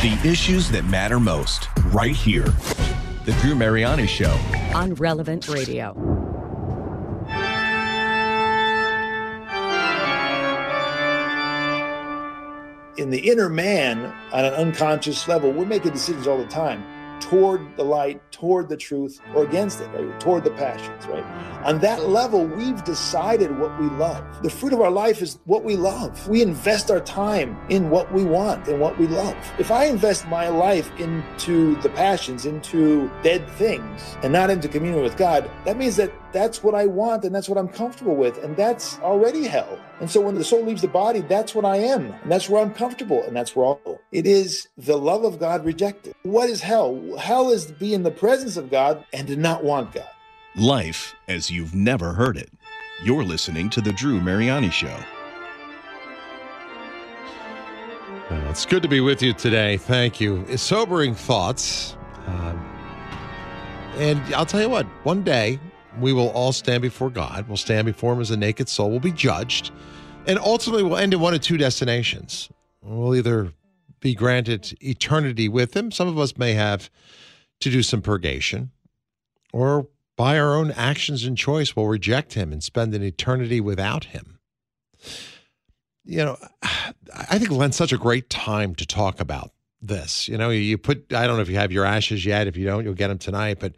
The issues that matter most, right here. The Drew Mariani Show. on Relevant Radio. in the inner man on an unconscious level, we're making decisions all the time toward the light, toward the truth, or against it, right? Toward the passions, right? On that level, we've decided what we love. The fruit of our life is what we love. We invest our time in what we want and what we love. If I invest my life into the passions, into dead things, and not into communion with God, that means that that's what I want and that's what I'm comfortable with. And that's already hell. And so when the soul leaves the body, that's what I am. And that's where I'm comfortable. And that's where I'll go. It is the love of God rejected. What is hell? Hell is to be in the presence of God and to not want God. Life as you've never heard it. You're listening to The Drew Mariani Show. Well, it's good to be with you today. Thank you. Sobering thoughts. Um, and I'll tell you what, one day we will all stand before God. We'll stand before Him as a naked soul. We'll be judged. And ultimately, we'll end in one of two destinations. We'll either be granted eternity with Him. Some of us may have to do some purgation, or by our own actions and choice, we'll reject Him and spend an eternity without Him you know, I think Lent's such a great time to talk about this. You know, you put, I don't know if you have your ashes yet. If you don't, you'll get them tonight. But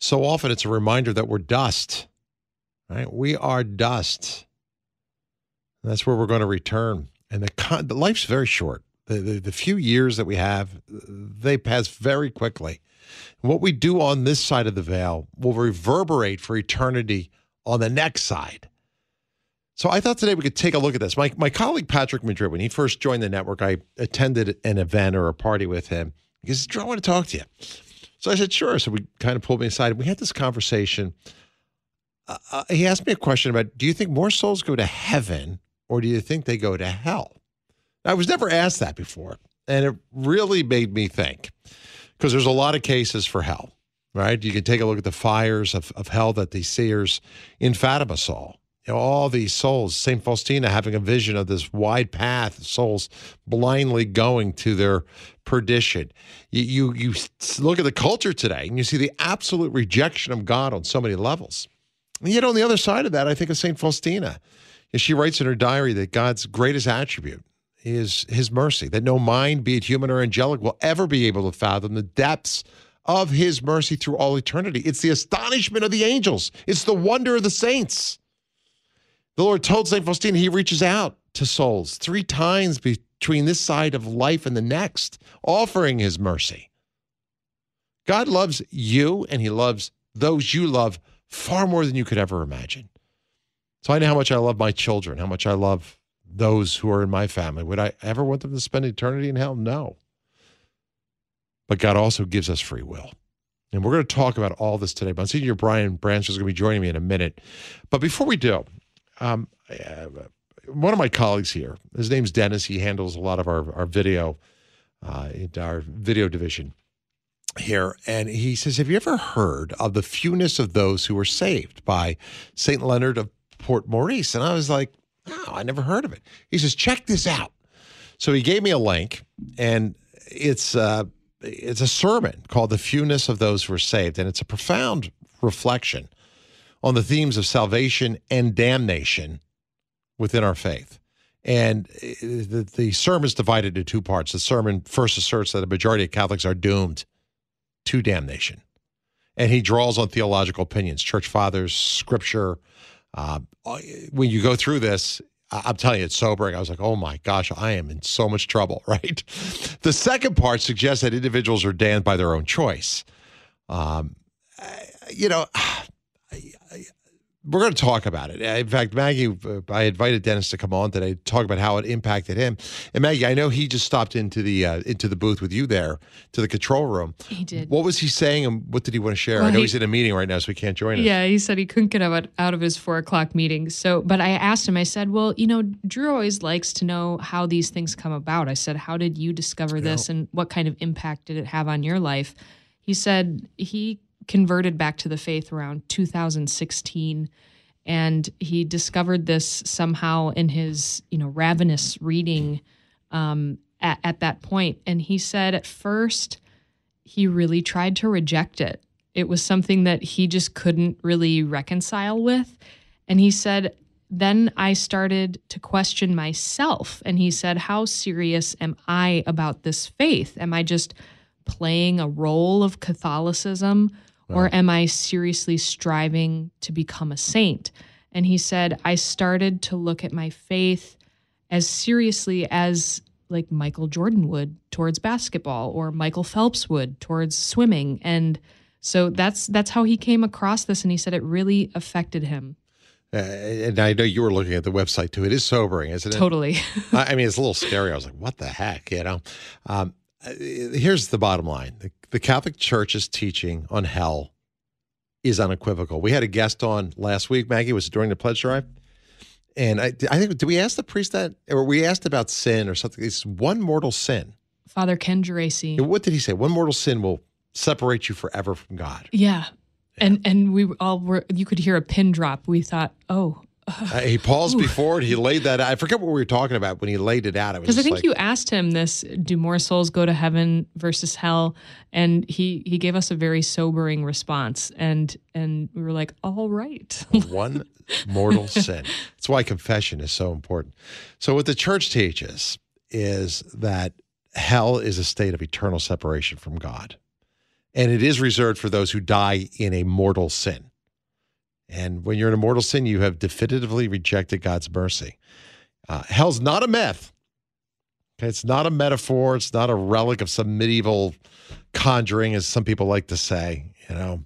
so often it's a reminder that we're dust, right? We are dust. That's where we're going to return. And the, con- the life's very short. The, the, the few years that we have, they pass very quickly. what we do on this side of the veil will reverberate for eternity on the next side. So I thought today we could take a look at this. My my colleague Patrick Madrid, when he first joined the network, I attended an event or a party with him. He says, Drew, I want to talk to you. So I said, sure. So we kind of pulled me aside. We had this conversation. Uh, uh, he asked me a question about do you think more souls go to heaven or do you think they go to hell? I was never asked that before. And it really made me think because there's a lot of cases for hell, right? You can take a look at the fires of, of hell that the seers in Fatima saw you know, all these souls, St. Faustina having a vision of this wide path, souls blindly going to their perdition. You, you, you look at the culture today and you see the absolute rejection of God on so many levels. And yet, on the other side of that, I think of St. Faustina. She writes in her diary that God's greatest attribute is his mercy, that no mind, be it human or angelic, will ever be able to fathom the depths of his mercy through all eternity. It's the astonishment of the angels, it's the wonder of the saints. The Lord told St. Faustina he reaches out to souls three times between this side of life and the next, offering his mercy. God loves you and he loves those you love far more than you could ever imagine. So I know how much I love my children, how much I love those who are in my family. Would I ever want them to spend eternity in hell? No. But God also gives us free will. And we're going to talk about all this today. Monsignor Brian Bransfield is going to be joining me in a minute. But before we do, um, one of my colleagues here, his name's Dennis. He handles a lot of our, our video, uh, our video division here. And he says, Have you ever heard of the fewness of those who were saved by St. Leonard of Port Maurice? And I was like, No, I never heard of it. He says, Check this out. So he gave me a link, and it's uh, it's a sermon called "The Fewness of Those Who Are Saved," and it's a profound reflection on the themes of salvation and damnation within our faith. And the, the sermon is divided into two parts. The sermon first asserts that a majority of Catholics are doomed to damnation. And he draws on theological opinions, church fathers, scripture. Uh, when you go through this, I'm telling you, it's sobering. I was like, oh my gosh, I am in so much trouble, right? The second part suggests that individuals are damned by their own choice. Um, you know, we're going to talk about it. In fact, Maggie, uh, I invited Dennis to come on today to talk about how it impacted him. And Maggie, I know he just stopped into the uh, into the booth with you there to the control room. He did. What was he saying, and what did he want to share? Well, I know he- he's in a meeting right now, so he can't join us. Yeah, he said he couldn't get out, out of his four o'clock meeting. So, but I asked him, I said, well, you know, Drew always likes to know how these things come about. I said, how did you discover this and what kind of impact did it have on your life? He said he converted back to the faith around 2016 and he discovered this somehow in his, you know, ravenous reading um, at, at that point. And he said at first he really tried to reject it. It was something that he just couldn't really reconcile with. And he said, then I started to question myself. And he said, How serious am I about this faith? Am I just playing a role of Catholicism or am I seriously striving to become a saint? And he said, I started to look at my faith as seriously as like Michael Jordan would towards basketball or Michael Phelps would towards swimming. And so that's that's how he came across this and he said it really affected him. Uh, and I know you were looking at the website too. It is sobering, isn't it? Totally. I mean, it's a little scary. I was like, what the heck, you know? Um, Uh, here's the bottom line the, the Catholic Church's teaching on hell is unequivocal. We had a guest on last week, Maggie, was it during the pledge drive. And I, I think, did we ask the priest that, or we asked about sin or something? It's one mortal sin. Father Ken Geraci. What did he say? One mortal sin will separate you forever from God. Yeah. And and we all were you could hear a pin drop. We thought, oh, Uh, he paused before it. He laid that out. I forget what we were talking about when he laid it out. Because I think like, you asked him this: Do more souls go to heaven versus hell? And he he gave us a very sobering response, and and we were like, all right. one mortal sin. That's why confession is so important. So, what the church teaches is that hell is a state of eternal separation from God, and it is reserved for those who die in a mortal sin. And when you're in a mortal sin, you have definitively rejected God's mercy. Uh, hell's not a myth. Okay, it's not a metaphor. It's not a relic of some medieval conjuring, as some people like to say. You know,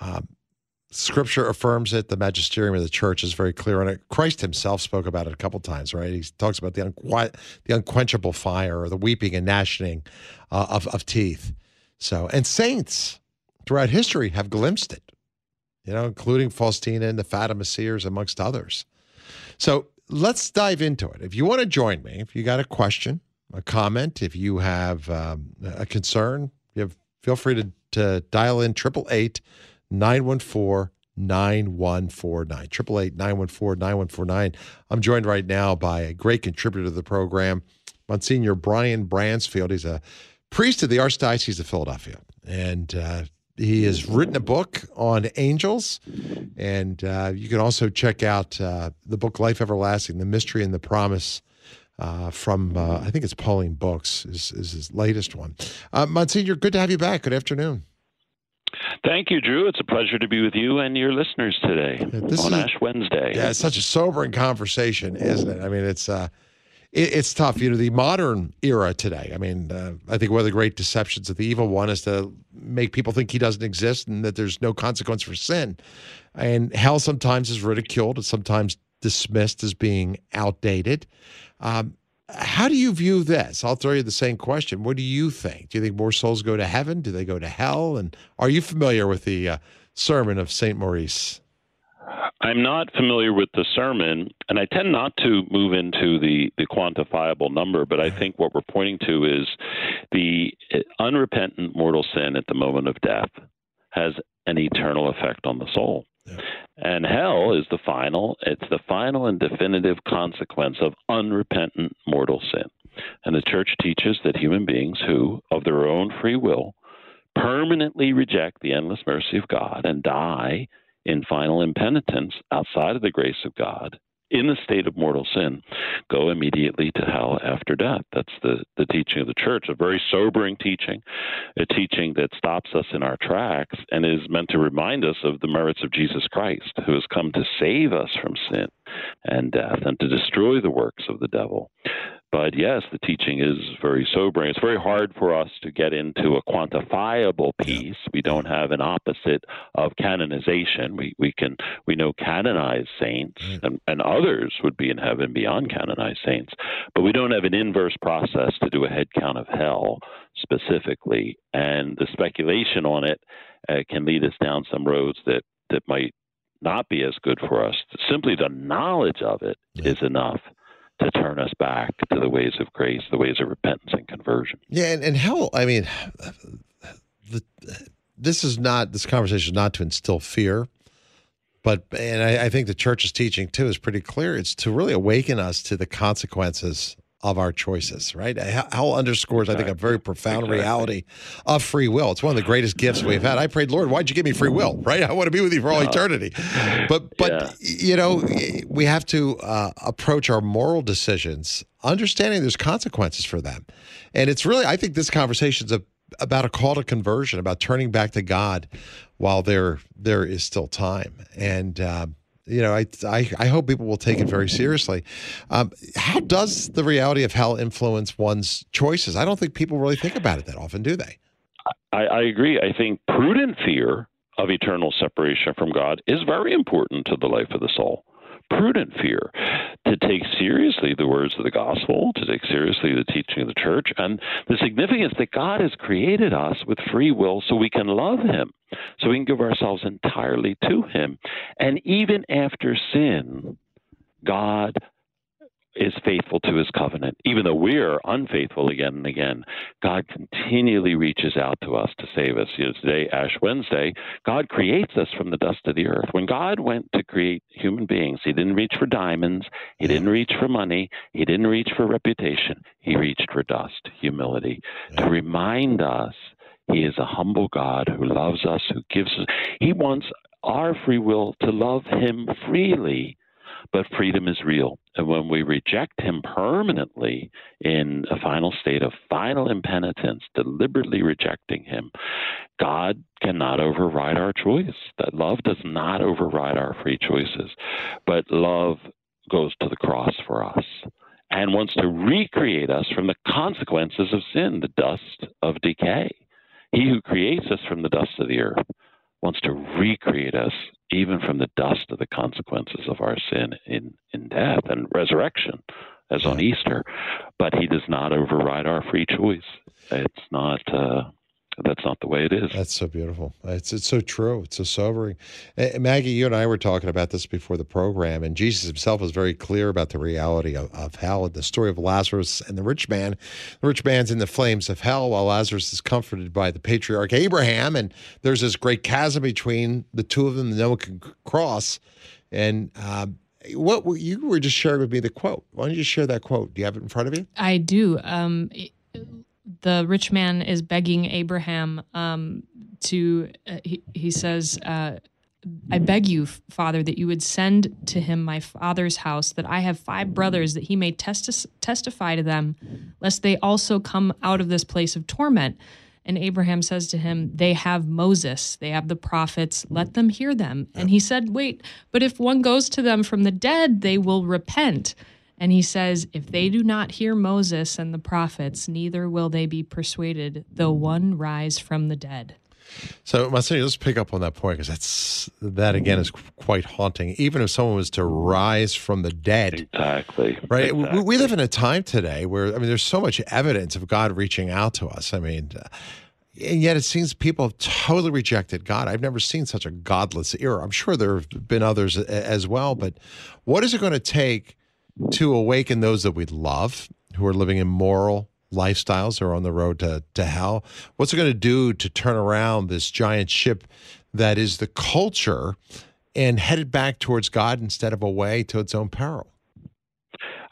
um, Scripture affirms it. The magisterium of the church is very clear on it. Christ himself spoke about it a couple times, right? He talks about the, unqui- the unquenchable fire or the weeping and gnashing uh, of, of teeth. So, and saints throughout history have glimpsed it, you know, including Faustina and the Fatima seers, amongst others. So let's dive into it. If you want to join me, if you got a question, a comment, if you have um, a concern, you have, feel free to, to dial in 888 914 9149. 888 914 9149. I'm joined right now by a great contributor to the program, Monsignor Brian Bransfield. He's a priest of the Archdiocese of Philadelphia. And uh, he has written a book on angels. And uh, you can also check out uh, the book Life Everlasting, The Mystery and the Promise. Uh, from uh, I think it's Pauline Books is, is his latest one. Uh, Monsignor, good to have you back. Good afternoon. Thank you, Drew. It's a pleasure to be with you and your listeners today this on is- Ash Wednesday. Yeah, it's such a sobering conversation, isn't it? I mean, it's uh, it, it's tough. You know, the modern era today. I mean, uh, I think one of the great deceptions of the evil one is to make people think he doesn't exist and that there's no consequence for sin. And hell sometimes is ridiculed, and sometimes dismissed as being outdated. Um, how do you view this? I'll throw you the same question. What do you think? Do you think more souls go to heaven? Do they go to hell? And are you familiar with the uh, sermon of Saint Maurice? I'm not familiar with the sermon, and I tend not to move into the, the quantifiable number, but I think what we're pointing to is the unrepentant mortal sin at the moment of death has an eternal effect on the soul. Yeah. And hell is the final, it's the final and definitive consequence of unrepentant mortal sin. And the church teaches that human beings who, of their own free will, permanently reject the endless mercy of God and die in final impenitence outside of the grace of God in the state of mortal sin go immediately to hell after death. That's the, the teaching of the church, a very sobering teaching, a teaching that stops us in our tracks and is meant to remind us of the merits of Jesus Christ, who has come to save us from sin and death and to destroy the works of the devil. But yes, the teaching is very sobering. It's very hard for us to get into a quantifiable piece. We don't have an opposite of canonization. We we can we know canonized saints and, and others would be in heaven beyond canonized saints, but we don't have an inverse process to do a head count of hell specifically. And the speculation on it uh, can lead us down some roads that that might not be as good for us. Simply the knowledge of it is enough to turn us back to the ways of grace, the ways of repentance and conversion. Yeah, and, and hell, I mean, the, this is not this conversation is not to instill fear, but and I, I think the church's teaching too is pretty clear. It's to really awaken us to the consequences of our choices, right? Hell underscores, exactly. I think, a very profound exactly. reality of free will. It's one of the greatest gifts we've had. I prayed, Lord, why'd you give me free will, right? I want to be with you for all no. eternity. But, but yeah. you know, we have to uh, approach our moral decisions understanding there's consequences for them. And it's really, I think this conversation is about a call to conversion, about turning back to God while there there is still time. And uh, you know, I, I, I hope people will take it very seriously. Um, how does the reality of hell influence one's choices? I don't think people really think about it that often, do they? I, I agree. I think prudent fear of eternal separation from God is very important to the life of the soul prudent fear, to take seriously the words of the gospel, to take seriously the teaching of the church, and the significance that God has created us with free will so we can love Him, so we can give ourselves entirely to Him. And even after sin, God is faithful to his covenant. Even though we are unfaithful again and again, God continually reaches out to us to save us. You know, today, Ash Wednesday, God creates us from the dust of the earth. When God went to create human beings, he didn't reach for diamonds, he didn't reach for money, he didn't reach for reputation, he reached for dust, humility, to remind us he is a humble God who loves us, who gives us. He wants our free will to love him freely but freedom is real. And when we reject Him permanently in a final state of final impenitence, deliberately rejecting Him, God cannot override our choice. That love does not override our free choices, but love goes to the cross for us and wants to recreate us from the consequences of sin, the dust of decay. He who creates us from the dust of the earth wants to recreate us even from the dust of the consequences of our sin in, in death and resurrection, as on Easter. But he does not override our free choice. It's not. Uh, that's not the way it is. That's so beautiful. It's it's so true. It's so sobering. Maggie, you and I were talking about this before the program, and Jesus himself was very clear about the reality of, of hell. The story of Lazarus and the rich man. The rich man's in the flames of hell, while Lazarus is comforted by the patriarch Abraham, and there's this great chasm between the two of them that no one can cross. And uh, what you were just sharing with me the quote. Why don't you share that quote? Do you have it in front of you? I do. Um, the rich man is begging Abraham um, to, uh, he, he says, uh, I beg you, Father, that you would send to him my father's house, that I have five brothers, that he may testi- testify to them, lest they also come out of this place of torment. And Abraham says to him, They have Moses, they have the prophets, let them hear them. And he said, Wait, but if one goes to them from the dead, they will repent. And he says, If they do not hear Moses and the prophets, neither will they be persuaded, though one rise from the dead. So, Monsignor, let's pick up on that point because that's that again is quite haunting. Even if someone was to rise from the dead, exactly, right? Exactly. We, we, live in a time today where I mean, there's so much evidence of God reaching out to us. I mean, uh, and yet it seems people have totally rejected God. I've never seen such a godless era. I'm sure there have been others as well, but what is it going to take? To awaken those that we love who are living immoral lifestyles or on the road to, to hell? What's it going to do to turn around this giant ship that is the culture and head it back towards God instead of away to its own peril?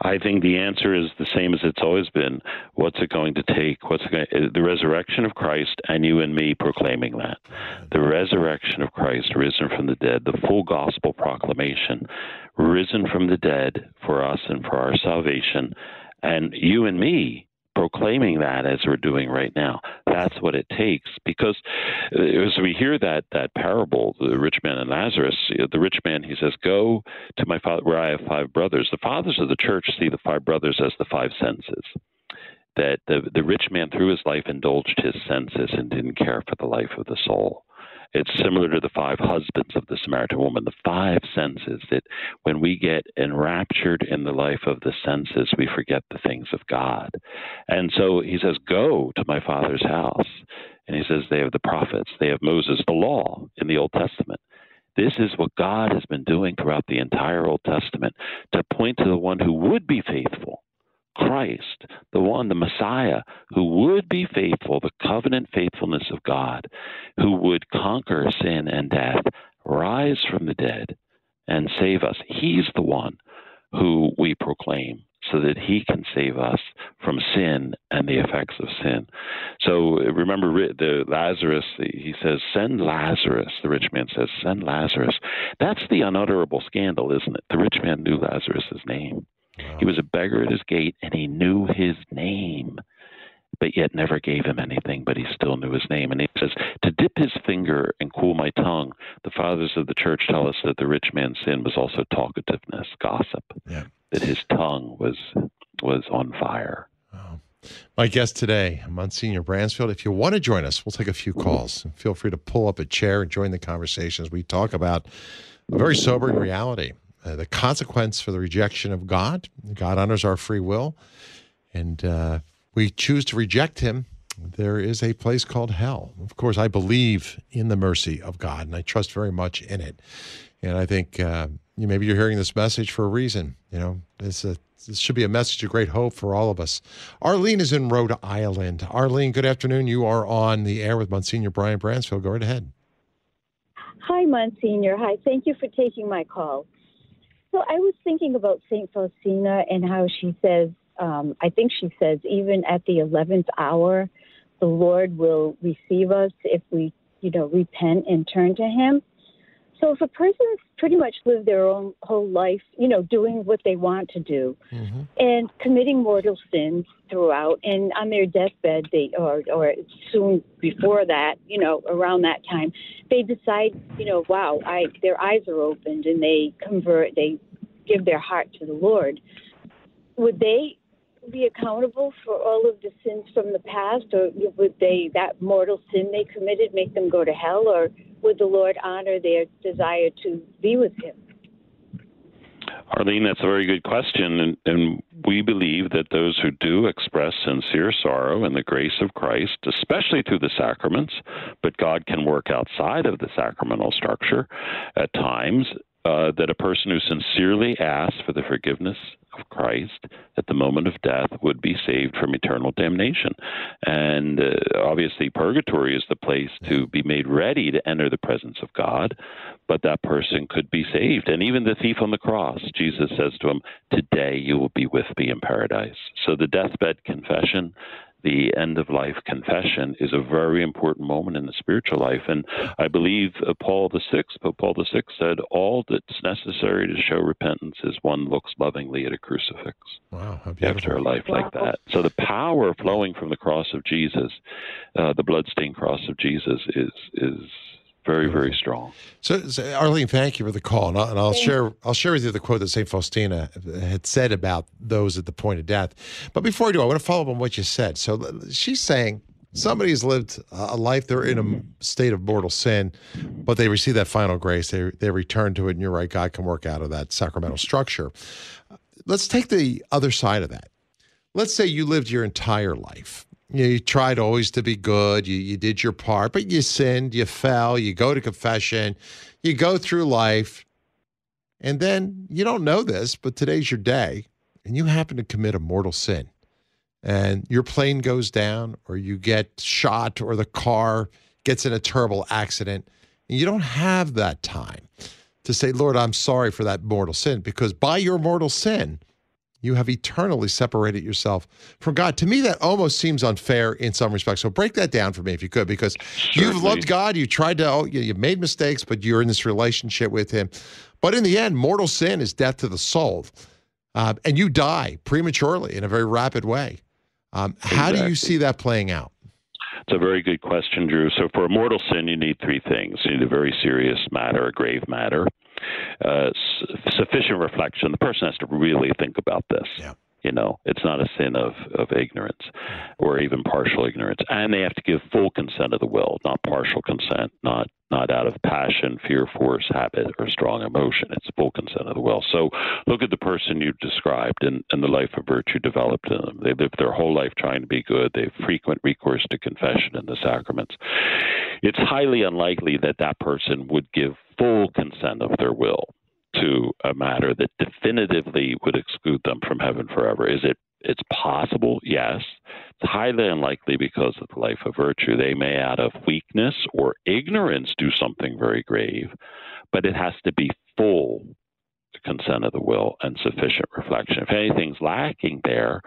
I think the answer is the same as it's always been. What's it going to take? What's going to, eh, the resurrection of Christ and you and me proclaiming that. The resurrection of Christ, risen from the dead, the full gospel proclamation, risen from the dead for us and for our salvation, and you and me proclaiming that as we're doing right now. That's what it takes because uh, as we hear that that parable, the rich man and Lazarus, the rich man he says, "Go to my father where I have five brothers." The fathers of the church see the five brothers as the five senses. That the the rich man through his life indulged his senses and didn't care for the life of the soul. It's similar to the five husbands of the Samaritan woman, the five senses that when we get enraptured in the life of the senses, we forget the things of God. And so he says, Go to my father's house. And he says, They have the prophets, they have Moses, the law in the Old Testament. This is what God has been doing throughout the entire Old Testament to point to the one who would be faithful Christ, the one, the Messiah, who would be faithful, the covenant faithfulness of God, who would conquer sin and death, rise from the dead, and save us. He's the one who we proclaim. so that he can save us from sin and the effects of sin. So remember the Lazarus, he says, send Lazarus. The rich man says, send Lazarus. That's the unutterable scandal, isn't it? The rich man knew Lazarus' name. Wow. He was a beggar at his gate and he knew his name but yet never gave him anything, but he still knew his name. And he says, To dip his finger and cool my tongue, the fathers of the church tell us that the rich man's sin was also talkativeness, gossip, yeah. that his tongue was was on fire. My guest today, Monsignor Bransfield. If you want to join us, we'll take a few mm-hmm. calls. Feel free to pull up a chair and join the conversation as we talk about a very sobering reality uh, the consequence for the rejection of God. God honors our free will. And uh, we choose to reject him, there is a place called hell. Of course, I believe in the mercy of God, and I trust very much in it. And I think uh, maybe you're hearing this message for a reason. You know, this, a, this should be a message of great hope for all of us. Arlene is in Rhode Island. Arlene, good afternoon. You are on the air with Monsignor Brian Bransfield. Go right ahead. Hi, Monsignor. Hi. Thank you for taking my call. So I was thinking about St. Faustina and how she says um, I think she says, even at the 11th hour, the Lord will receive us if we, you know, repent and turn to Him. So if a person's pretty much lived their own whole life, you know, doing what they want to do, mm-hmm. and committing mortal sins throughout, and on their deathbed, they or or soon before that, you know, around that time, they decide, you know, wow, I their eyes are opened and they convert, they give their heart to the Lord. Would they be accountable for all of the sins from the past, or would they that mortal sin they committed make them go to hell, or would the Lord honor their desire to be with Him? Arlene, that's a very good question, and, and, we believe that those who do express sincere sorrow in the grace of Christ, especially through the sacraments, but God can work outside of the sacramental structure at times, uh, that a person who sincerely asks for the forgiveness of Christ at the moment of death would be saved from eternal damnation. And uh, obviously, purgatory is the place to be made ready to enter the presence of God, but that person could be saved. And even the thief on the cross, Jesus says to him, Today you will be with me in paradise. So the deathbed confession the end of life confession is a very important moment in the spiritual life. And I believe uh, Paul the Sixth, Pope Paul the Sixth said, all that's necessary to show repentance is one looks lovingly at a crucifix. Wow, after a life wow. like that. So the power flowing from the cross of Jesus, uh, the bloodstained cross of Jesus, is is very very strong. So, so, Arlene, thank you for the call, and I'll, and I'll share I'll share with you the quote that Saint Faustina had said about those at the point of death. But before I do, I want to follow up on what you said. So she's saying somebody's lived a life they're in a state of mortal sin, but they receive that final grace. They they return to it, and you're right, God can work out of that sacramental structure. Let's take the other side of that. Let's say you lived your entire life you, know, you tried always to be good. You, you did your part, but you sinned, you fell, you go to confession, you go through life. And then you don't know this, but today's your day, and you happen to commit a mortal sin. And your plane goes down, or you get shot, or the car gets in a terrible accident. And you don't have that time to say, Lord, I'm sorry for that mortal sin, because by your mortal sin, you have eternally separated yourself from God. To me, that almost seems unfair in some respects. So break that down for me if you could, because Certainly. you've loved God, you tried to, oh, you, made mistakes, but you're in this relationship with Him. But in the end, mortal sin is death to the soul, uh, and you die prematurely in a very rapid way. Um, exactly. How do you see that playing out? It's a very good question, Drew. So, for a mortal sin, you need three things. You need a very serious matter, a grave matter uh, sufficient reflection. The person has to really think about this. Yeah. You know, it's not a sin of, of ignorance or even partial ignorance. And they have to give full consent of the will, not partial consent, not not out of passion, fear, force, habit, or strong emotion. It's full consent of the will. So look at the person you described and, and the life of virtue developed in them. They lived their whole life trying to be good. They have frequent recourse to confession and the sacraments. It's highly unlikely that that person would give full consent of their will to a matter that definitively would exclude them from heaven forever. Is it it's possible, yes. It's highly unlikely because of the life of virtue. They may, out of weakness or ignorance, do something very grave, but it has to be full consent of the will and sufficient reflection. If anything's lacking there,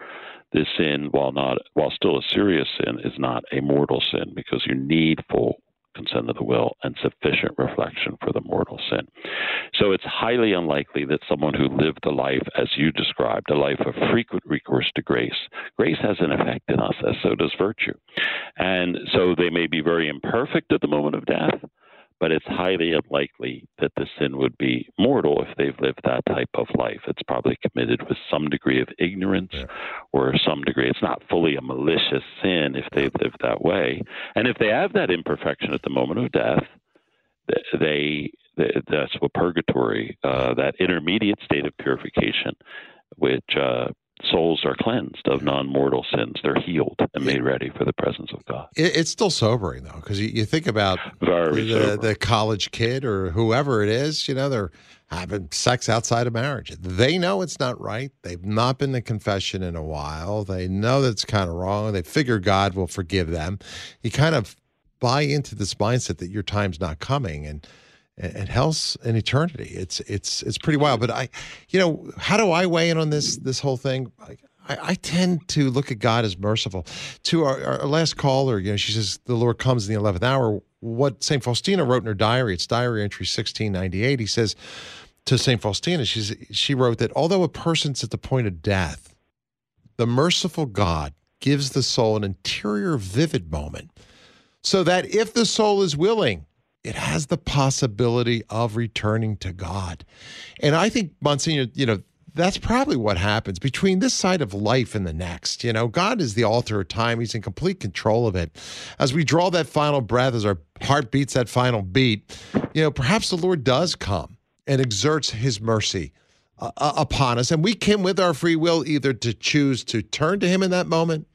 this sin, while not while still a serious sin, is not a mortal sin because you need full consent of the will and sufficient reflection for the mortal sin. So it's highly unlikely that someone who lived a life as you described, a life of frequent recourse to grace, grace has an effect in us, as so does virtue. And so they may be very imperfect at the moment of death, but it's highly unlikely that the sin would be mortal if they've lived that type of life. It's probably committed with some degree of ignorance yeah. or some degree. It's not fully a malicious sin if they've lived that way. And if they have that imperfection at the moment of death, they, they that's what purgatory, uh, that intermediate state of purification, which uh, souls are cleansed of non-mortal sins. They're healed and made ready for the presence of God. it's still sobering though, because you, you, think about the, the, college kid or whoever it is. You know, they're having sex outside of marriage. They know it's not right. They've not been to confession in a while. They know that's kind of wrong. They figure God will forgive them. You kind of buy into this mindset that your time's not coming and and hell's an eternity. It's it's it's pretty wild. But I, you know, how do I weigh in on this this whole thing? I, I tend to look at God as merciful. To our, our last caller, you know, she says the Lord comes in the eleventh hour. What Saint Faustina wrote in her diary, it's diary entry sixteen ninety eight. He says to Saint Faustina, she's she wrote that although a person's at the point of death, the merciful God gives the soul an interior vivid moment, so that if the soul is willing it has the possibility of returning to God. And I think, Monsignor, you know, that's probably what happens between this side of life and the next. You know, God is the author of time, He's in complete control of it. As we draw that final breath, as our heart beats that final beat, you know, perhaps the Lord does come and exerts His mercy. Uh, uh upon us, and we can, with our free will, either to choose to turn to Him in that moment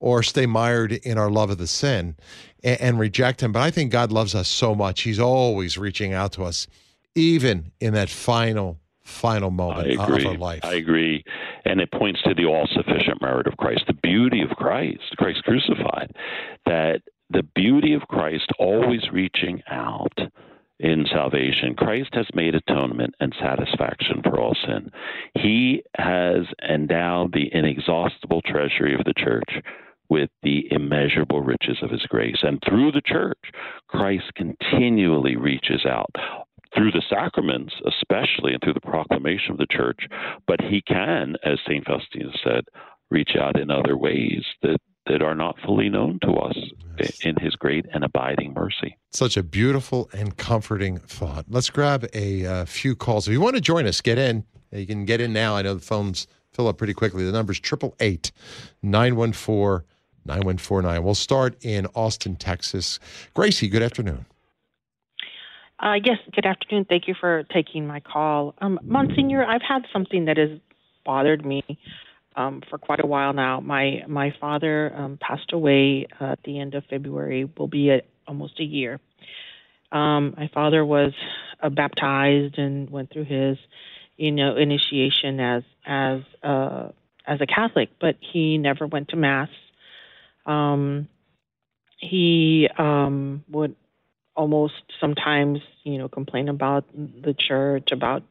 or stay mired in our love of the sin and, and reject him. But I think God loves us so much. He's always reaching out to us, even in that final final moment of our life. I agree. And it points to the all sufficient merit of Christ, the beauty of Christ, Christ crucified, that the beauty of Christ always reaching out in salvation. Christ has made atonement and satisfaction for all sin. He has endowed the inexhaustible treasury of the church with the immeasurable riches of his grace. And through the church, Christ continually reaches out through the sacraments, especially, and through the proclamation of the church. But he can, as St. Faustina said, reach out in other ways that, that are not fully known to us yes. in his great and abiding mercy. Such a beautiful and comforting thought. Let's grab a uh, few calls. If you want to join us, get in. You can get in now. I know the phones fill up pretty quickly. The number is 888 914 9149. We'll start in Austin, Texas. Gracie, good afternoon. Uh, yes, good afternoon. Thank you for taking my call. Um, Monsignor, I've had something that has bothered me um, for quite a while now. My my father um, passed away uh, at the end of February. Will be a, almost a year. Um, my father was uh, baptized and went through his, you know, initiation as as uh, as a Catholic, but he never went to mass. Um, he um, would almost sometimes, you know, complain about the church, about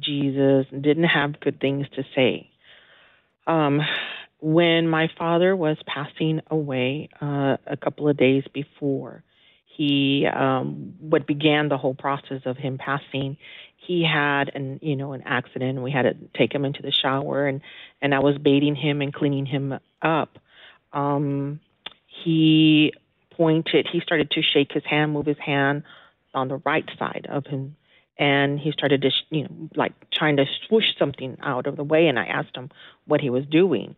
Jesus, and didn't have good things to say. Um, when my father was passing away uh, a couple of days before, he um, what began the whole process of him passing. He had an you know an accident. We had to take him into the shower, and and I was bathing him and cleaning him up um, he pointed, he started to shake his hand, move his hand on the right side of him. And he started to, you know, like trying to swoosh something out of the way. And I asked him what he was doing.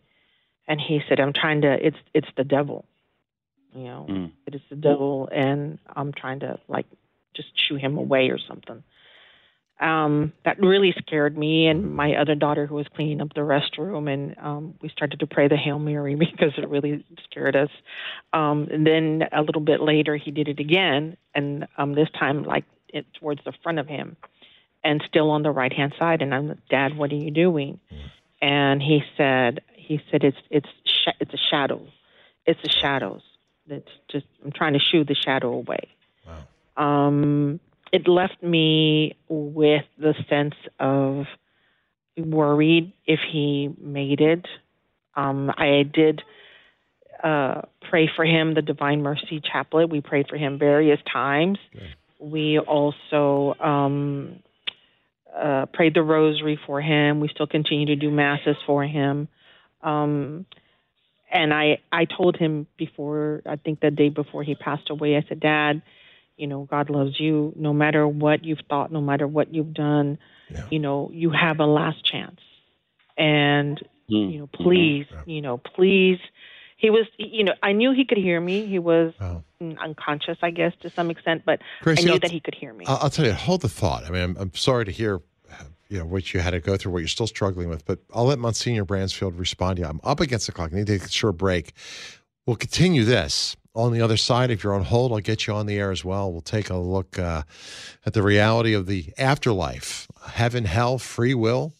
And he said, I'm trying to, it's, it's the devil. You know, mm. it is the devil. And I'm trying to, like, just shoo him away or something um, that really scared me and my other daughter who was cleaning up the restroom and um, we started to pray the hail mary because it really scared us. Um, and then a little bit later he did it again and um, this time like it towards the front of him and still on the right hand side. And i'm like dad what are you doing? And he said he said it's it's sh- it's a shadow. It's the shadows it's just i'm trying to shoo the shadow away. Wow. um it left me with the sense of worried if he made it. Um, I did uh, pray for him, the Divine Mercy Chaplet. We prayed for him various times. We also um, uh, prayed the rosary for him. We still continue to do masses for him. Um, and I, I told him before, I think the day before he passed away, I said, Dad, you know, God loves you no matter what you've thought, no matter what you've done, Yeah. you know, you have a last chance. And, Mm. you know, please, you know, please. He was, you know, I knew he could hear me. He was Oh. unconscious, I guess, to some extent, but Gracie, I knew I'll- that he could hear me. I'll, I'll tell you, hold the thought. I mean, I'm, I'm sorry to hear, uh, you know, what you had to go through, what you're still struggling with, but I'll let Monsignor Bransfield respond to you. I'm up against the clock. I need to take a short break. We'll continue this. On the other side, if you're on hold, I'll get you on the air as well. We'll take a look uh, at the reality of the afterlife, heaven, hell, free will,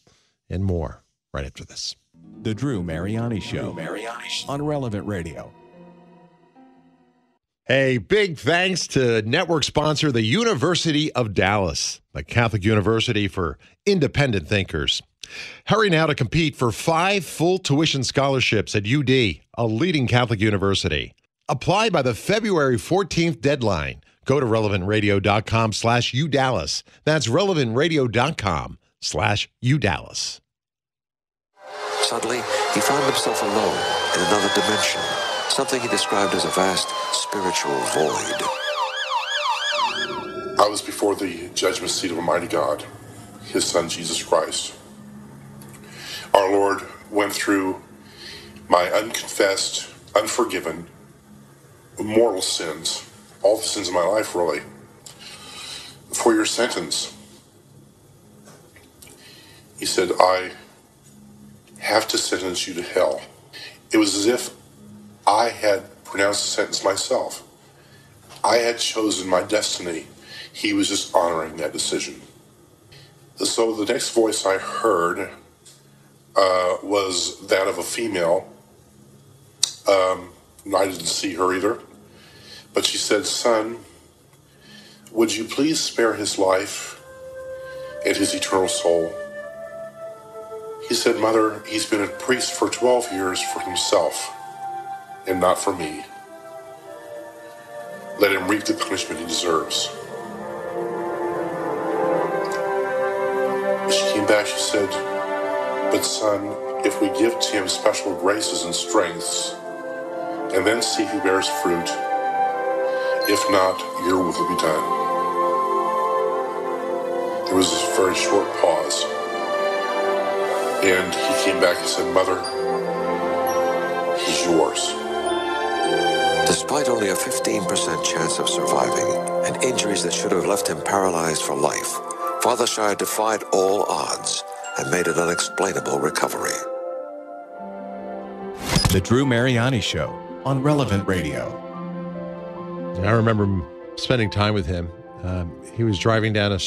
and more right after this. The Drew Mariani Show. On Relevant Radio. Hey, big thanks to network sponsor, the University of Dallas, the Catholic University for independent thinkers. Hurry now to compete for five full tuition scholarships at UD, a leading Catholic university. Apply by the February 14th deadline. Go to relevantradio.com slash udallas. That's relevantradio.com slash udallas. Suddenly, he found himself alone in another dimension, something he described as a vast spiritual void. I was before the judgment seat of Almighty God, His Son Jesus Christ. Our Lord went through my unconfessed, unforgiven, mortal sins, all the sins of my life, really, for your sentence. He said, I have to sentence you to hell. It was as if I had pronounced the sentence myself. I had chosen my destiny. He was just honoring that decision. So the next voice I heard uh, was that of a female. Um, I didn't see her either. But she said, Son, would you please spare his life and his eternal soul? He said, Mother, he's been a priest for 12 years for himself and not for me. Let him reap the punishment he deserves. She came back, she said, But son, if we give to him special graces and strengths, and then see if he bears fruit, if not, your will be done. There was this very short pause. And he came back and said, Mother, he's yours. Despite only a 15% chance of surviving and injuries that should have left him paralyzed for life, Father Scheier defied all odds and made an unexplainable recovery. The Drew Mariani Show. On Relevant Radio. I remember spending time with him. Um, he was driving down a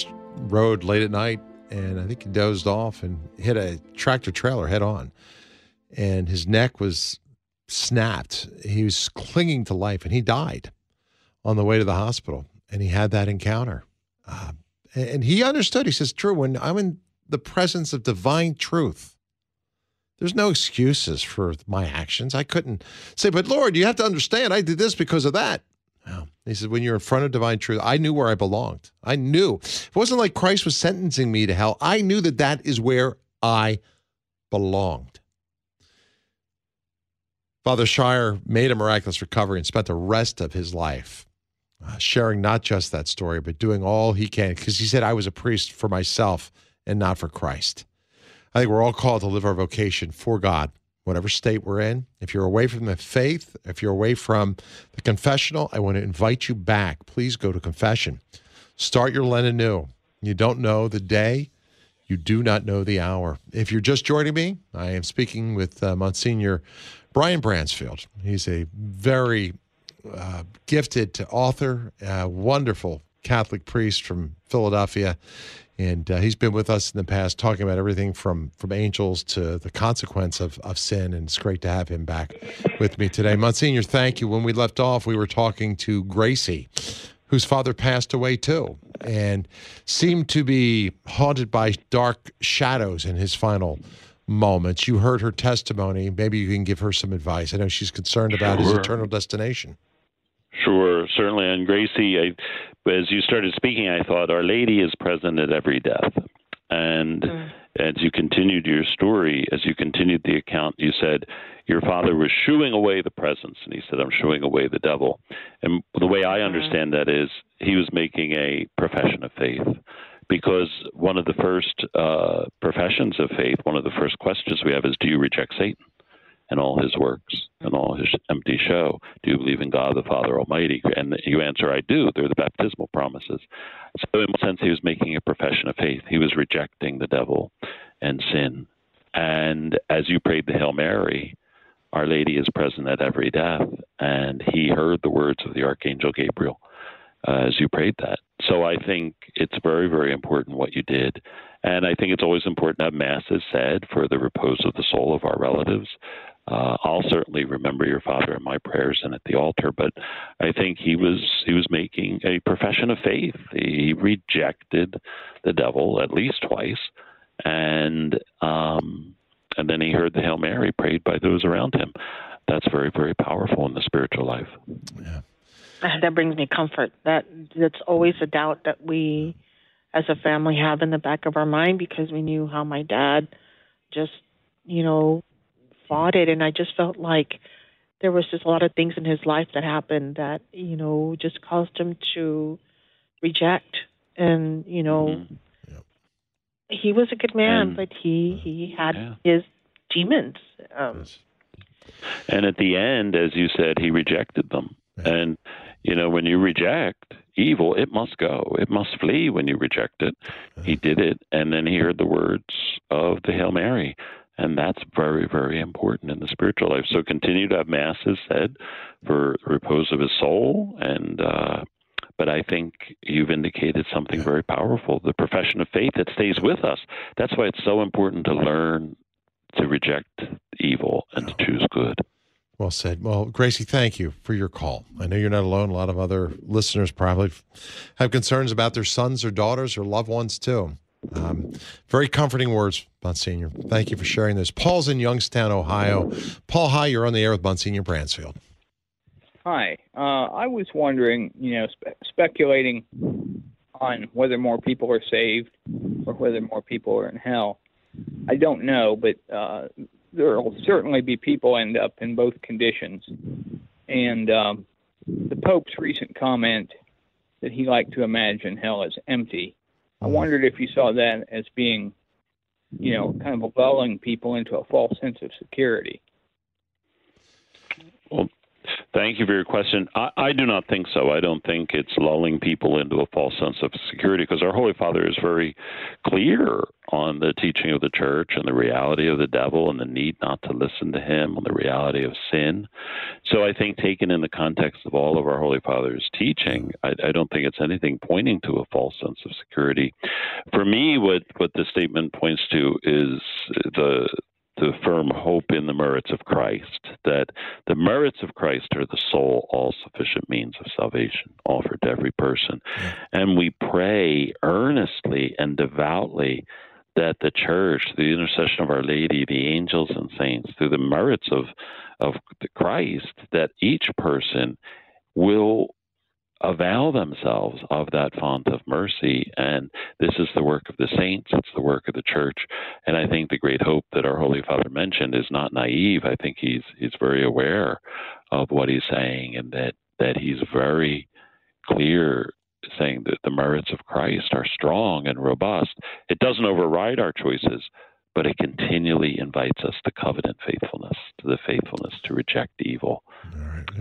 road late at night, and I think he dozed off and hit a tractor trailer head on. And his neck was snapped. He was clinging to life, and he died on the way to the hospital. And he had that encounter. Uh, and and he understood. He says, Drew, when I'm in the presence of divine truth, there's no excuses for my actions. I couldn't say, but Lord, you have to understand, I did this because of that. He said, when you're in front of divine truth, I knew where I belonged. I knew. It wasn't like Christ was sentencing me to hell. I knew that that is where I belonged. Father Scheier made a miraculous recovery and spent the rest of his life uh, sharing not just that story, but doing all he can. Because he said, I was a priest for myself and not for Christ. I think we're all called to live our vocation for God, whatever state we're in. If you're away from the faith, if you're away from the confessional, I want to invite you back. Please go to confession. Start your Lent anew. You don't know the day, you do not know the hour. If you're just joining me, I am speaking with uh, Monsignor Brian Bransfield. He's a very uh, gifted author, uh, wonderful Catholic priest from Philadelphia. And uh, he's been with us in the past talking about everything from, from angels to the consequence of, of sin. And it's great to have him back with me today. Monsignor, thank you. When we left off, we were talking to Gracie, whose father passed away too and seemed to be haunted by dark shadows in his final moments. You heard her testimony. Maybe you can give her some advice. I know she's concerned about his eternal destination. Sure, certainly. And Gracie, I, as you started speaking, I thought Our Lady is present at every death. And as you continued your story, as you continued the account, you said your father was shooing away the presence, and he said, "I'm shooing away the devil." And the way I understand that is he was making a profession of faith, because one of the first uh, professions of faith, one of the first questions we have is, "Do you reject Satan?" And all his works and all his empty show. Do you believe in God the Father Almighty? And you answer, I do. They're the baptismal promises. So, in one sense, he was making a profession of faith. He was rejecting the devil and sin. And as you prayed the Hail Mary, Our Lady is present at every death. And he heard the words of the Archangel Gabriel uh, as you prayed that. So I think it's very, very important what you did. And I think it's always important to have masses said for the repose of the soul of our relatives. Uh, I'll certainly remember your father in my prayers and at the altar, but I think he was he was making a profession of faith. He rejected the devil at least twice, and um, and then he heard the Hail Mary prayed by those around him. That's very very powerful in the spiritual life. Yeah. That brings me comfort. That that's always a doubt that we, as a family, have in the back of our mind because we knew how my dad just, you know, fought it, and I just felt like there was just a lot of things in his life that happened that you know just caused him to reject, and you know, he was a good man, And- but he he had his demons. Um, And at the end, as you said, he rejected them. And, you know, when you reject evil, it must go. It must flee when you reject it. He did it. And then he heard the words of the Hail Mary. And that's very, very important in the spiritual life. So continue to have masses said for the repose of his soul. And, uh, but I think you've indicated something very powerful the profession of faith that stays with us. That's why it's so important to learn to reject evil and to choose good. Well said. Well, Gracie, thank you for your call. I know you're not alone. A lot of other listeners probably have concerns about their sons or daughters or loved ones too. Um, very comforting words, Monsignor. Thank you for sharing this. Paul's in Youngstown, Ohio. Paul, hi. You're on the air with Monsignor Bransfield. Hi. Uh, I was wondering, you know, spe- speculating on whether more people are saved or whether more people are in hell. I don't know, but uh, there will certainly be people end up in both conditions. And um, the Pope's recent comment that he liked to imagine hell as empty, I mm-hmm. wondered if you saw that as being, you know, kind of lulling people into a false sense of security. Well, thank you for your question. I, I do not think so. I don't think it's lulling people into a false sense of security because our Holy Father is very clear on the teaching of the church and the reality of the devil and the need not to listen to him, on the reality of sin. So I think, taken in the context of all of our Holy Father's teaching, I, I don't think it's anything pointing to a false sense of security. For me, what, what the statement points to is the the firm hope in the merits of Christ, that the merits of Christ are the sole, all sufficient means of salvation offered to every person. And we pray earnestly and devoutly that the church, the intercession of Our Lady, the angels and saints, through the merits of, of Christ, that each person will avail themselves of that font of mercy. And this is the work of the saints, it's the work of the church. And I think the great hope that our Holy Father mentioned is not naive. I think he's he's very aware of what he's saying and that, that he's very clear saying that the merits of Christ are strong and robust. It doesn't override our choices, but it continually invites us to covenant faithfulness, to the faithfulness to reject evil.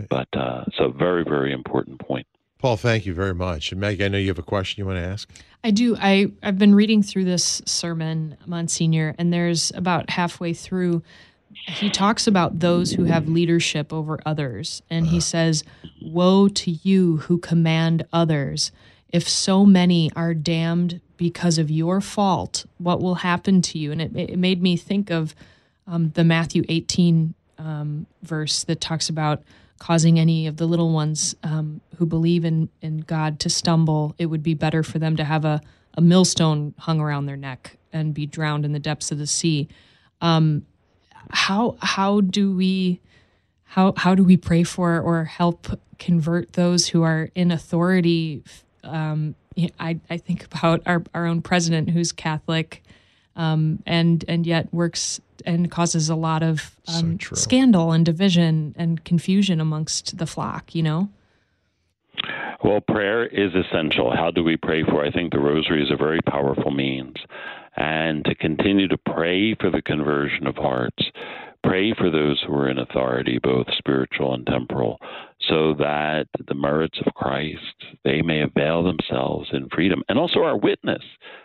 But uh, so very, very important point. Paul, thank you very much. And Meg, I know you have a question you want to ask. I do. I, I've been reading through this sermon, Monsignor, and there's about halfway through, he talks about those who have leadership over others. And he says, Woe to you who command others. If so many are damned because of your fault, what will happen to you? And it, it made me think of um, the Matthew 18 um, verse that talks about causing any of the little ones um, who believe in in God to stumble, it would be better for them to have a a millstone hung around their neck and be drowned in the depths of the sea. Um, how how do we how how do we pray for or help convert those who are in authority? Um, I I think about our our own president who's Catholic, um, and and yet works and causes a lot of um, So scandal and division and confusion amongst the flock. You know. Well, prayer is essential. How do we pray for? I think the rosary is a very powerful means. And to continue to pray for the conversion of hearts, pray for those who are in authority, both spiritual and temporal, so that the merits of Christ, they may avail themselves in freedom. And also our witness,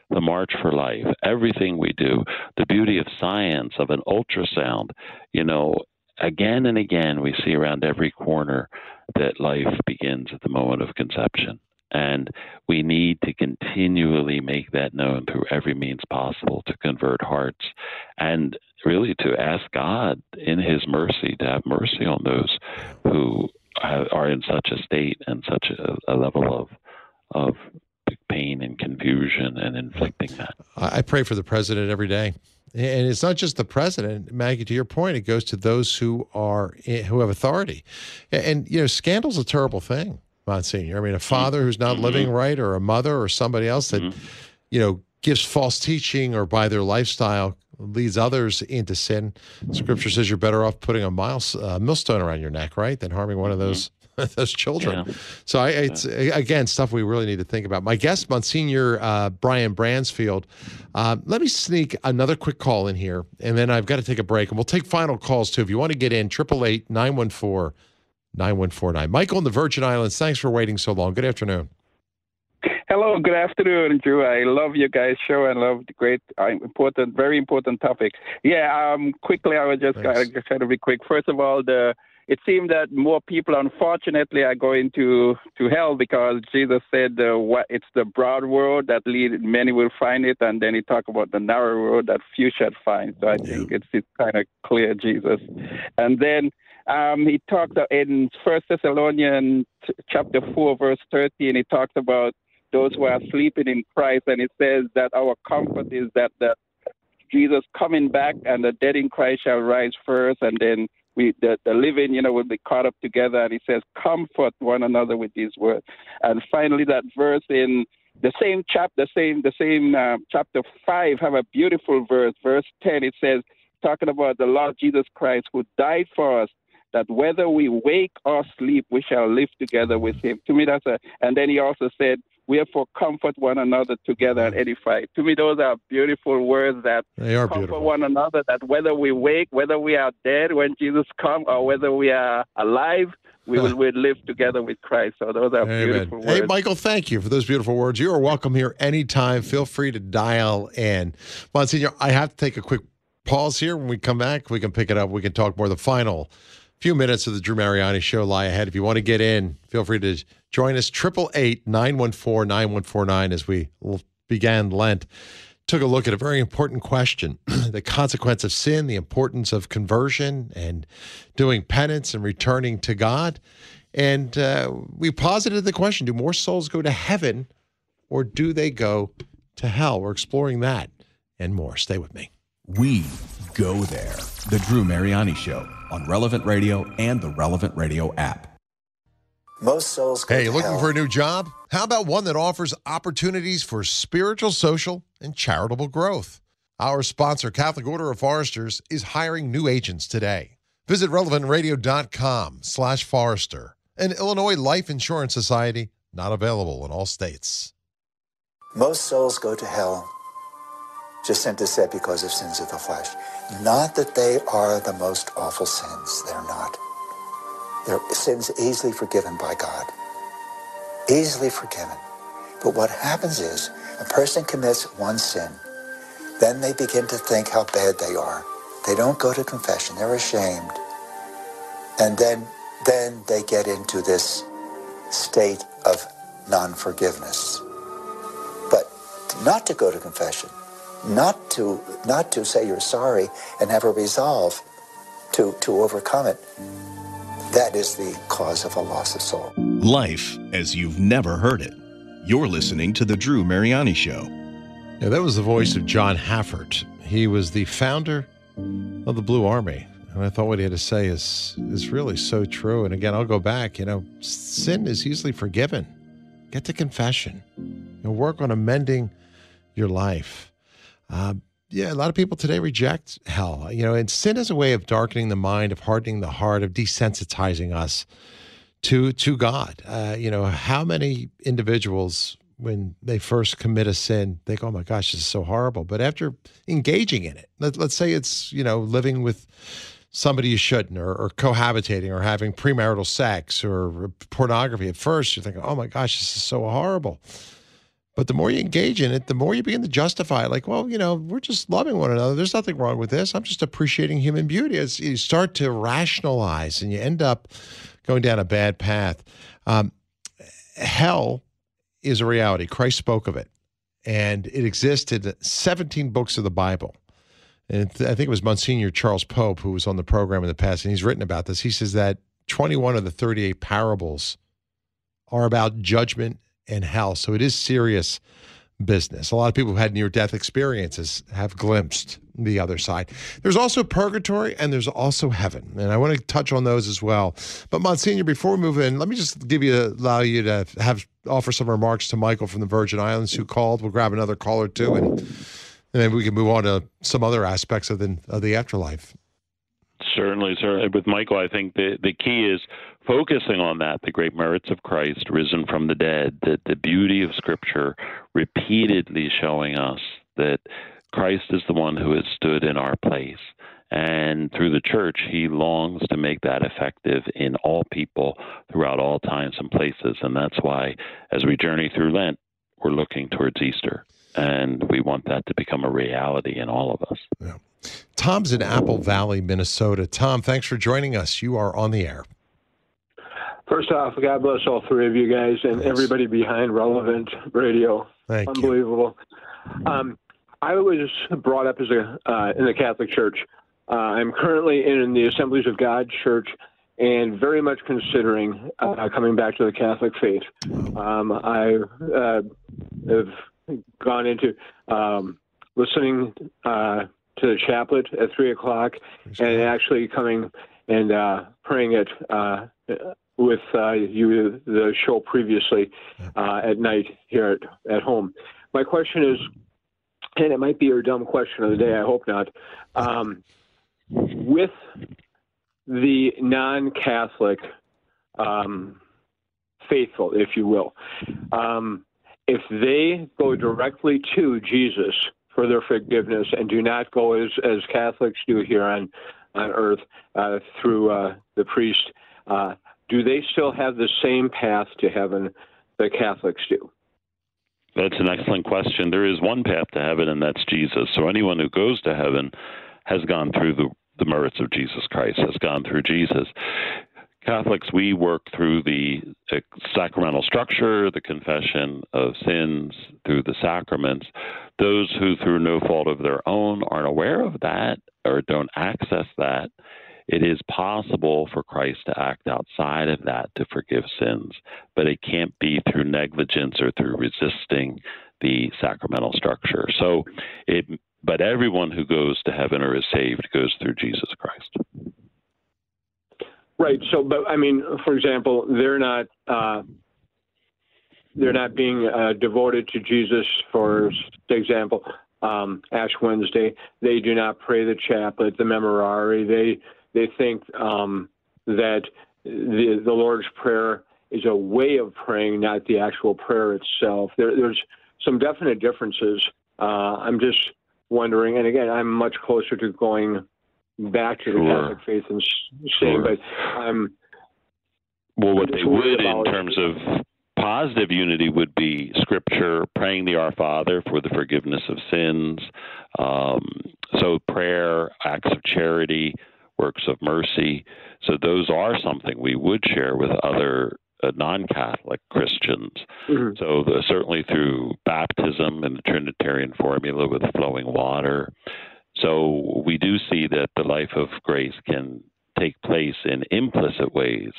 the March for Life, everything we do, the beauty of science, of an ultrasound, you know, again and again we see around every corner that life begins at the moment of conception. And we need to continually make that known through every means possible to convert hearts and really to ask God in His mercy to have mercy on those who are in such a state and such a, a level of, of pain and confusion and inflicting that. I pray for the president every day. And it's not just the president, Maggie. To your point, it goes to those who are eh, who have authority. And you know, scandal's a terrible thing, Monsignor. I mean, a mm-hmm. father who's not mm-hmm. living right, or a mother, or somebody else that mm-hmm. you know gives false teaching, or by their lifestyle leads others into sin. Scripture says you're better off putting a miles, uh, millstone around your neck, right, than harming one of those those children. Yeah. So I, it's again stuff we really need to think about. My guest, Monsignor uh, Brian Bransfield. Uh, let me sneak another quick call in here, and then I've got to take a break, and we'll take final calls too. If you want to get in, triple eight nine one four nine one four nine. Michael in the Virgin Islands. Thanks for waiting so long. Good afternoon. Hello, good afternoon, Drew. I love your guys' show and love the great, uh, important, very important topic. Yeah, um, quickly, I was just going to try to be quick. First of all, the it seemed that more people, unfortunately, are going to to hell because Jesus said uh, what it's the broad road that lead many will find it, and then he talked about the narrow road that few shall find. So I think it's it's kind of clear, Jesus. And then um, he talked in First Thessalonians chapter four, verse thirteen. He talked about those who are sleeping in Christ, and it says that our comfort is that the Jesus coming back and the dead in Christ shall rise first, and then we the, the living, you know, will be caught up together. And he says, comfort one another with these words. And finally, that verse in the same chapter, the same the same uh, chapter five, have a beautiful verse. Verse ten, it says, talking about the Lord Jesus Christ who died for us. That whether we wake or sleep, we shall live together with Him. To me, that's a. And then he also said, "Wherefore comfort one another together and mm. edify." To me, those are beautiful words that They are comfort beautiful. one another. That whether we wake, whether we are dead when Jesus comes, or whether we are alive, we will will live together with Christ. So those are Amen. beautiful words. Hey. Michael, thank you for those beautiful words. You are welcome here anytime. Feel free to dial in. Monsignor, I have to take a quick pause here. When we come back, we can pick it up. We can talk more. The final few minutes of the Drew Mariani show lie ahead. If you want to get in, feel free to join us. 888 914 9149 as we began Lent. Took a look at a very important question the consequence of sin, the importance of conversion and doing penance and returning to God. And uh, we posited the question do more souls go to heaven or do they go to hell? We're exploring that and more. Stay with me. We go there. The Drew Mariani Show on Relevant Radio and the Relevant Radio app. Most souls go Hey, to looking hell. for a new job? How about one that offers opportunities for spiritual, social, and charitable growth? Our sponsor, Catholic Order of Foresters, is hiring new agents today. Visit relevantradio.com slash forester. An Illinois Life Insurance Society, not available in all states. Most souls go to hell, just simply said because of sins of the flesh. Not that they are the most awful sins. They're not. They're sins easily forgiven by God. Easily forgiven. But what happens is a person commits one sin, then they begin to think how bad they are. They don't go to confession. They're ashamed. And then, then they get into this state of non-forgiveness. But not to go to confession, not to not to say you're sorry and have a resolve to to overcome it. That is the cause of a loss of soul. Life as you've never heard it. You're listening to The Drew Mariani Show. Yeah, that was the voice of John Haffert. He was the founder of the Blue Army. And I thought what he had to say is is really so true. And again, I'll go back. You know, sin is easily forgiven. Get to confession. You know, work on amending your life. Uh, yeah, a lot of people today reject hell. You know, and sin is a way of darkening the mind, of hardening the heart, of desensitizing us to to God. Uh, you know, how many individuals when they first commit a sin think, "Oh my gosh, this is so horrible," but after engaging in it, let, us say it's you know living with somebody you shouldn't, or, or cohabitating, or having premarital sex, or pornography. At first, you're thinking, "Oh my gosh, this is so horrible." But the more you engage in it, the more you begin to justify it. Like, well, you know, we're just loving one another. There's nothing wrong with this. I'm just appreciating human beauty. As you start to rationalize, and you end up going down a bad path. Um, hell is a reality. Christ spoke of it, and it existed 17 books of the Bible. And I think it was Monsignor Charles Pope who was on the program in the past, and he's written about this. He says that 21 of the 38 parables are about judgment and hell. So it is serious business. A lot of people who had near death experiences have glimpsed the other side. There's also purgatory and there's also heaven. And I want to touch on those as well. But Monsignor, before we move in, let me just give you allow you to have offer some remarks to Michael from the Virgin Islands who called. We'll grab another caller too and, and then we can move on to some other aspects of the of the afterlife. Certainly, sir. With Michael, I think the, the key is focusing on that, the great merits of Christ risen from the dead, that the beauty of Scripture repeatedly showing us that Christ is the one who has stood in our place. And through the church, he longs to make that effective in all people throughout all times and places. And that's why, as we journey through Lent, we're looking towards Easter. And we want that to become a reality in all of us. Yeah. Tom's in Apple Valley, Minnesota. Tom, thanks for joining us. You are on the air. First off, God bless all three of you guys and Thanks. everybody behind Relevant Radio. Thank Unbelievable. Um, I was brought up as a uh, in the Catholic Church. Uh, I'm currently in the Assemblies of God Church and very much considering uh, coming back to the Catholic faith. Um, I uh, have gone into um, listening uh, to the chaplet at three o'clock and actually coming and uh, praying it with uh, you the show previously uh, at night here at, at home. My question is, and it might be your dumb question of the day. I hope not. Um, with the non-Catholic um, faithful, if you will, um, if they go directly to Jesus for their forgiveness and do not go as as Catholics do here on on earth uh, through uh, the priest. Do they still have the same path to heaven that Catholics do? That's an excellent question. There is one path to heaven, and that's Jesus. So anyone who goes to heaven has gone through the, the merits of Jesus Christ, has gone through Jesus. Catholics, we work through the uh, sacramental structure, the confession of sins, through the sacraments. Those who, through no fault of their own, aren't aware of that or don't access that, it is possible for Christ to act outside of that to forgive sins, but it can't be through negligence or through resisting the sacramental structure. So it but everyone who goes to heaven or is saved goes through Jesus Christ. Right. So, but I mean, for example, they're not uh, they're not being uh, devoted to Jesus. For example, um, Ash Wednesday, they do not pray the chaplet, the Memorare. They they think um, that the, the Lord's Prayer is a way of praying, not the actual prayer itself. There, there's some definite differences. Uh, I'm just wondering, and again, I'm much closer to going back to the sure. Catholic faith and saying, sure. but I'm. Well, what they would in terms of positive unity would be scripture, praying the Our Father for the forgiveness of sins. Um, so, prayer, acts of charity, works of mercy. So those are something we would share with other uh, non-Catholic Christians. Mm-hmm. So the, certainly through baptism and the Trinitarian formula with flowing water. So we do see that the life of grace can take place in implicit ways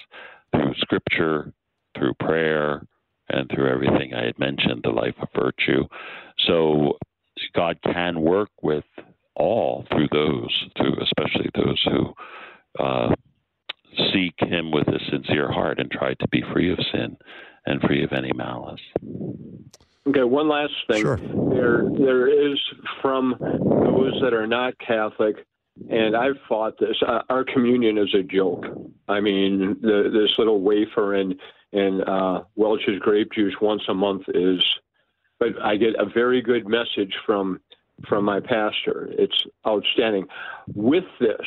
through scripture, through prayer, and through everything I had mentioned, the life of virtue. So God can work with all through those, through especially those who uh, seek Him with a sincere heart and try to be free of sin and free of any malice. Okay, one last thing. Sure. There, there is from those that are not Catholic, and I've fought this. Uh, our communion is a joke. I mean, the, this little wafer and and uh, Welch's grape juice once a month is. But I get a very good message from from my pastor. It's outstanding. With this,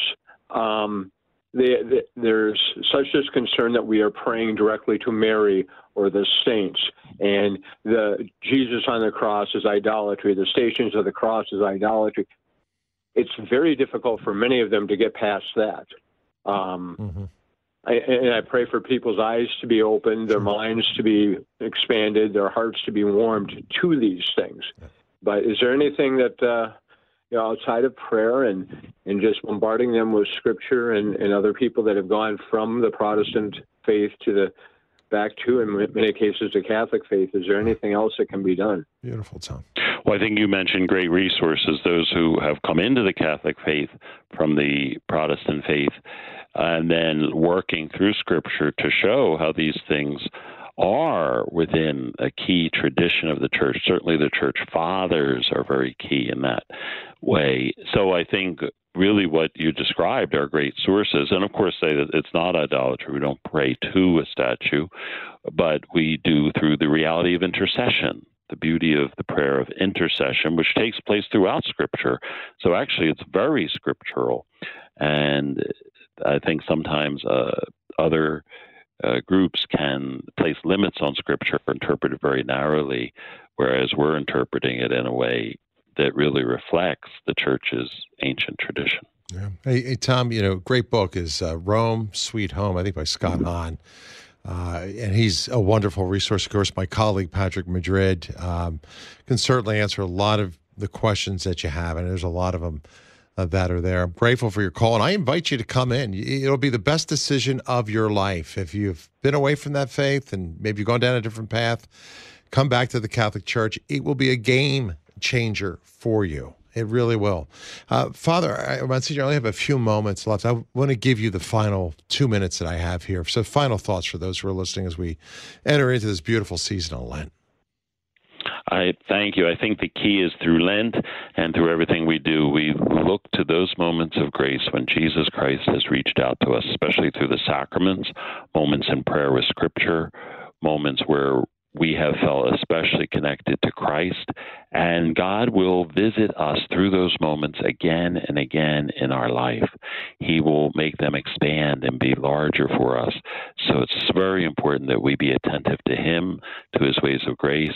um, the, the, there's such this concern that we are praying directly to Mary or the saints, and the Jesus on the cross is idolatry. The stations of the cross is idolatry. It's very difficult for many of them to get past that. Um, I, and I pray for people's eyes to be opened, their minds to be expanded, their hearts to be warmed to these things. But is there anything that uh, you know outside of prayer and and just bombarding them with scripture and, and other people that have gone from the Protestant faith to the back to in many cases the Catholic faith? Is there anything else that can be done? Beautiful, Tom. Well, I think you mentioned great resources. Those who have come into the Catholic faith from the Protestant faith, and then working through Scripture to show how these things are within a key tradition of the church. Certainly, the church fathers are very key in that way. So, I think really what you described are great sources. And of course, say that it's not idolatry. We don't pray to a statue, but we do through the reality of intercession. The beauty of the prayer of intercession, which takes place throughout Scripture. So, actually, it's very scriptural. And I think sometimes uh, other uh, groups can place limits on Scripture, interpret it very narrowly, whereas we're interpreting it in a way that really reflects the church's ancient tradition. Yeah. Hey, hey, Tom, you know, great book is uh, Rome, Sweet Home, I think by Scott Hahn. Uh, and he's a wonderful resource. Of course, my colleague Patrick Madrid um, can certainly answer a lot of the questions that you have, and there's a lot of them that are there. I'm grateful for your call, and I invite you to come in. It'll be the best decision of your life. If you've been away from that faith and maybe you've gone down a different path, come back to the Catholic Church. It will be a game changer for you. It really will. Uh, Father, I, Monsignor, I only have a few moments left. I want to give you the final two minutes that I have here. So, final thoughts for those who are listening as we enter into this beautiful season of Lent. I thank you. I think the key is through Lent and through everything we do, we look to those moments of grace when Jesus Christ has reached out to us, especially through the sacraments, moments in prayer with Scripture, moments where we have felt especially connected to Christ, and God will visit us through those moments again and again in our life. He will make them expand and be larger for us. So it's very important that we be attentive to Him, to His ways of grace,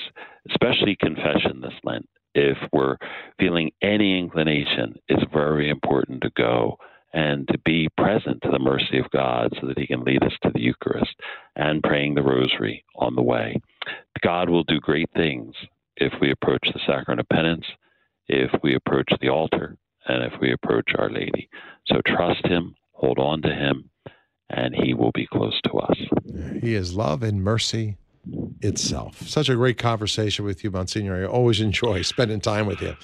especially confession this Lent. If we're feeling any inclination, it's very important to go and to be present to the mercy of God so that He can lead us to the Eucharist and praying the Rosary on the way. God will do great things if we approach the sacrament of penance, if we approach the altar, and if we approach Our Lady. So trust Him, hold on to Him, and He will be close to us. He is love and mercy itself. Such a great conversation with you, Monsignor. I always enjoy spending time with you.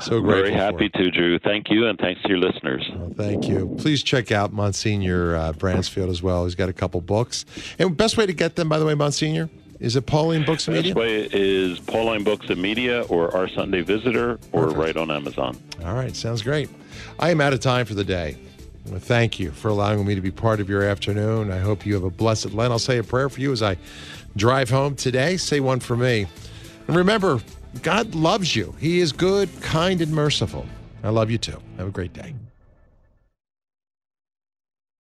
So grateful. Very happy to, Drew. Thank you, and thanks to your listeners. Well, thank you. Please check out Monsignor uh, Bransfield as well. He's got a couple books. And best way to get them, by the way, Monsignor, is it Pauline Books and Media? Best way is Pauline Books and Media or Our Sunday Visitor or Perfect. right on Amazon. All right, sounds great. I am out of time for the day. Thank you for allowing me to be part of your afternoon. I hope you have a blessed Lent. I'll say a prayer for you as I drive home today. Say one for me. And remember, God loves you. He is good, kind, and merciful. I love you too. Have a great day.